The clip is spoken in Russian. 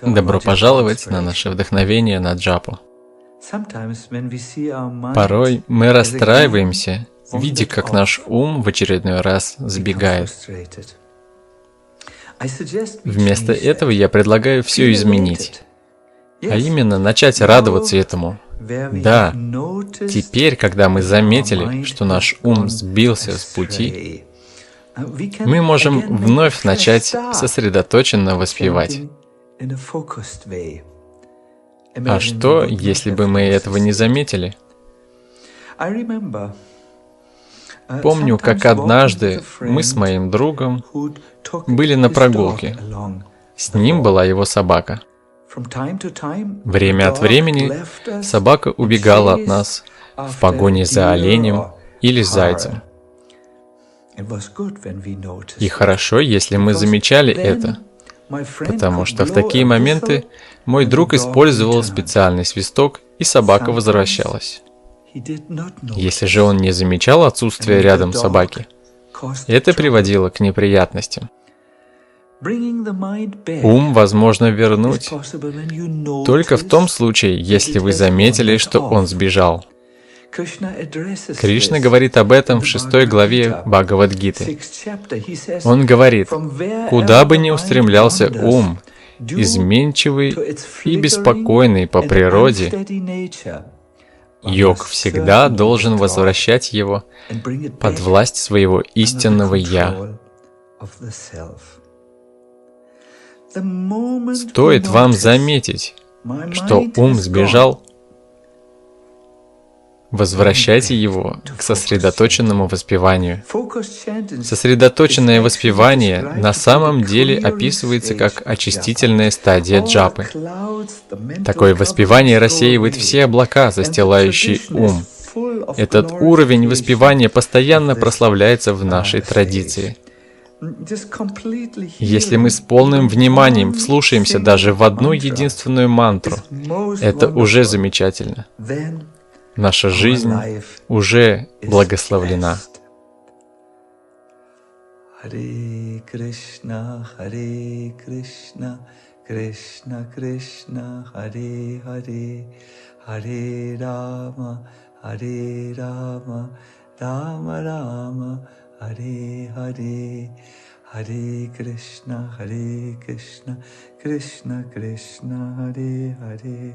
Добро пожаловать на наше вдохновение на джапу. Порой мы расстраиваемся, видя, как наш ум в очередной раз сбегает. Вместо этого я предлагаю все изменить, а именно начать радоваться этому. Да, Теперь, когда мы заметили, что наш ум сбился с пути, мы можем вновь начать сосредоточенно воспевать. А что, если бы мы этого не заметили? Uh, Помню, как однажды мы с моим другом, были на прогулке. с ним была его собака. Время от времени собака убегала от нас в погоне за оленем или зайцем. И хорошо, если мы замечали это, потому что в такие моменты мой друг использовал специальный свисток, и собака возвращалась. Если же он не замечал the рядом собаки, это приводило к неприятностям. Ум возможно вернуть только в том случае, если вы заметили, что он сбежал. Кришна говорит об этом в шестой главе Бхагавадгиты. Он говорит, "From wherever куда бы ни устремлялся ум, изменчивый и беспокойный по природе, йог всегда должен возвращать его под власть своего истинного «Я». Стоит вам заметить, что ум сбежал, возвращайте его к сосредоточенному воспеванию. Сосредоточенное воспевание на самом деле описывается как очистительная стадия джапы. Такое воспевание рассеивает все облака, застилающие ум. Этот уровень воспевания постоянно прославляется в нашей традиции. Если мы с полным вниманием вслушаемся даже в одну единственную мантру, это уже замечательно. Наша жизнь уже благословлена. Hare Krishna, Hare Krishna, Krishna Krishna, Hare Hare, Hare Rama, Hare Rama, Rama Rama, Hare Hare, Hare Krishna, Hare Krishna, Krishna Krishna, Hare Hare,